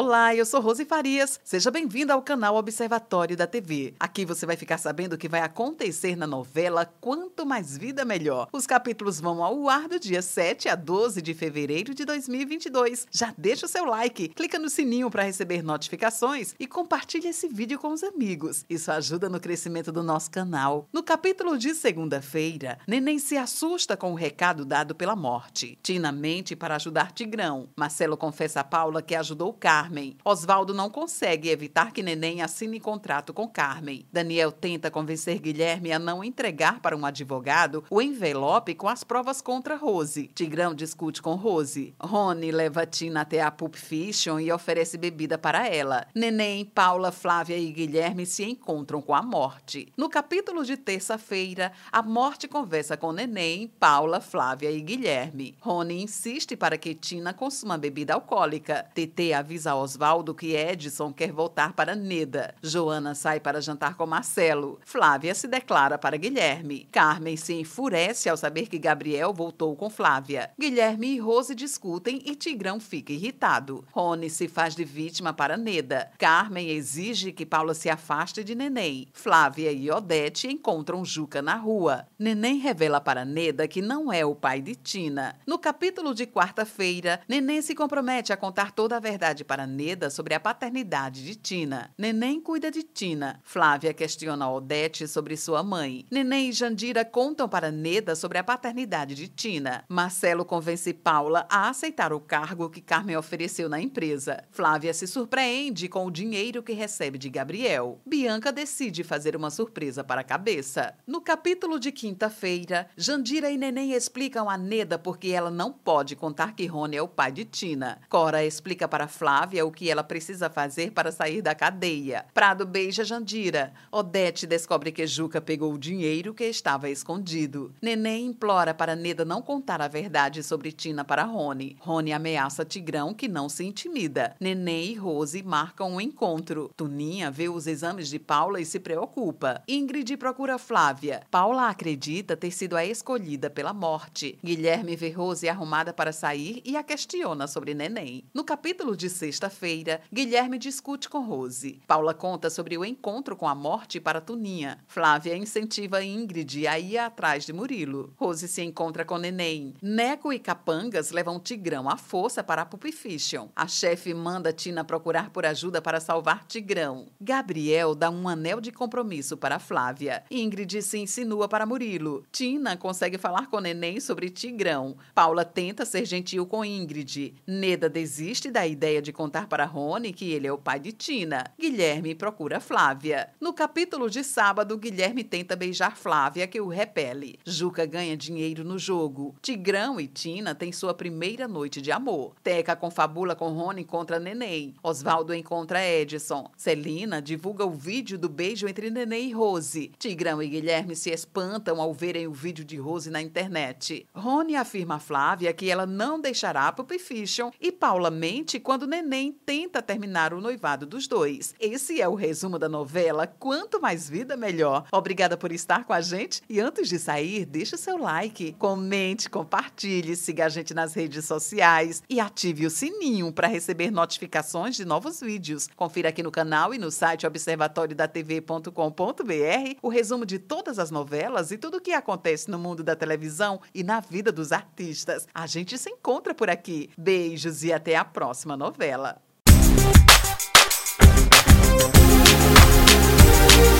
Olá, eu sou Rose Farias. Seja bem-vinda ao canal Observatório da TV. Aqui você vai ficar sabendo o que vai acontecer na novela Quanto Mais Vida Melhor. Os capítulos vão ao ar do dia 7 a 12 de fevereiro de 2022. Já deixa o seu like, clica no sininho para receber notificações e compartilhe esse vídeo com os amigos. Isso ajuda no crescimento do nosso canal. No capítulo de segunda-feira, Neném se assusta com o recado dado pela morte. Tina mente para ajudar Tigrão. Marcelo confessa a Paula que ajudou Carlos Carmen. Oswaldo não consegue evitar que Neném assine contrato com Carmen. Daniel tenta convencer Guilherme a não entregar para um advogado o envelope com as provas contra Rose. Tigrão discute com Rose. Rony leva Tina até a Pulp Fiction e oferece bebida para ela. Neném, Paula, Flávia e Guilherme se encontram com a morte. No capítulo de terça-feira, a morte conversa com Neném, Paula, Flávia e Guilherme. Rony insiste para que Tina consuma bebida alcoólica. TT avisa Oswaldo que Edson quer voltar para Neda. Joana sai para jantar com Marcelo. Flávia se declara para Guilherme. Carmen se enfurece ao saber que Gabriel voltou com Flávia. Guilherme e Rose discutem e Tigrão fica irritado. Rony se faz de vítima para Neda. Carmen exige que Paula se afaste de Neném. Flávia e Odete encontram Juca na rua. Neném revela para Neda que não é o pai de Tina. No capítulo de quarta-feira, Neném se compromete a contar toda a verdade para para Neda sobre a paternidade de Tina. Neném cuida de Tina. Flávia questiona Odete sobre sua mãe. Neném e Jandira contam para Neda sobre a paternidade de Tina. Marcelo convence Paula a aceitar o cargo que Carmen ofereceu na empresa. Flávia se surpreende com o dinheiro que recebe de Gabriel. Bianca decide fazer uma surpresa para a cabeça. No capítulo de quinta-feira, Jandira e Neném explicam a Neda porque ela não pode contar que Rony é o pai de Tina. Cora explica para Flávia Flávia o que ela precisa fazer para sair da cadeia. Prado beija Jandira. Odete descobre que Juca pegou o dinheiro que estava escondido. Neném implora para Neda não contar a verdade sobre Tina para Rony. Rony ameaça Tigrão, que não se intimida. Neném e Rose marcam um encontro. Tuninha vê os exames de Paula e se preocupa. Ingrid procura Flávia. Paula acredita ter sido a escolhida pela morte. Guilherme vê Rose arrumada para sair e a questiona sobre Neném. No capítulo de sexta sexta-feira, Guilherme discute com Rose. Paula conta sobre o encontro com a morte para Tuninha. Flávia incentiva Ingrid a ir atrás de Murilo. Rose se encontra com Neném. Neco e Capangas levam Tigrão à força para a Fiction. A chefe manda Tina procurar por ajuda para salvar Tigrão. Gabriel dá um anel de compromisso para Flávia. Ingrid se insinua para Murilo. Tina consegue falar com Neném sobre Tigrão. Paula tenta ser gentil com Ingrid. Neda desiste da ideia de contar para Rony que ele é o pai de Tina. Guilherme procura Flávia. No capítulo de sábado, Guilherme tenta beijar Flávia, que o repele. Juca ganha dinheiro no jogo. Tigrão e Tina têm sua primeira noite de amor. Teca confabula com Rony contra Neném. Oswaldo encontra Edson. Celina divulga o vídeo do beijo entre Neném e Rose. Tigrão e Guilherme se espantam ao verem o vídeo de Rose na internet. Rony afirma a Flávia que ela não deixará Pulp Fiction e Paula mente quando Neném tenta terminar o noivado dos dois. Esse é o resumo da novela Quanto Mais Vida Melhor. Obrigada por estar com a gente e antes de sair, deixe o seu like, comente, compartilhe, siga a gente nas redes sociais e ative o sininho para receber notificações de novos vídeos. Confira aqui no canal e no site observatoriodatv.com.br o resumo de todas as novelas e tudo o que acontece no mundo da televisão e na vida dos artistas. A gente se encontra por aqui. Beijos e até a próxima novela. Thank you.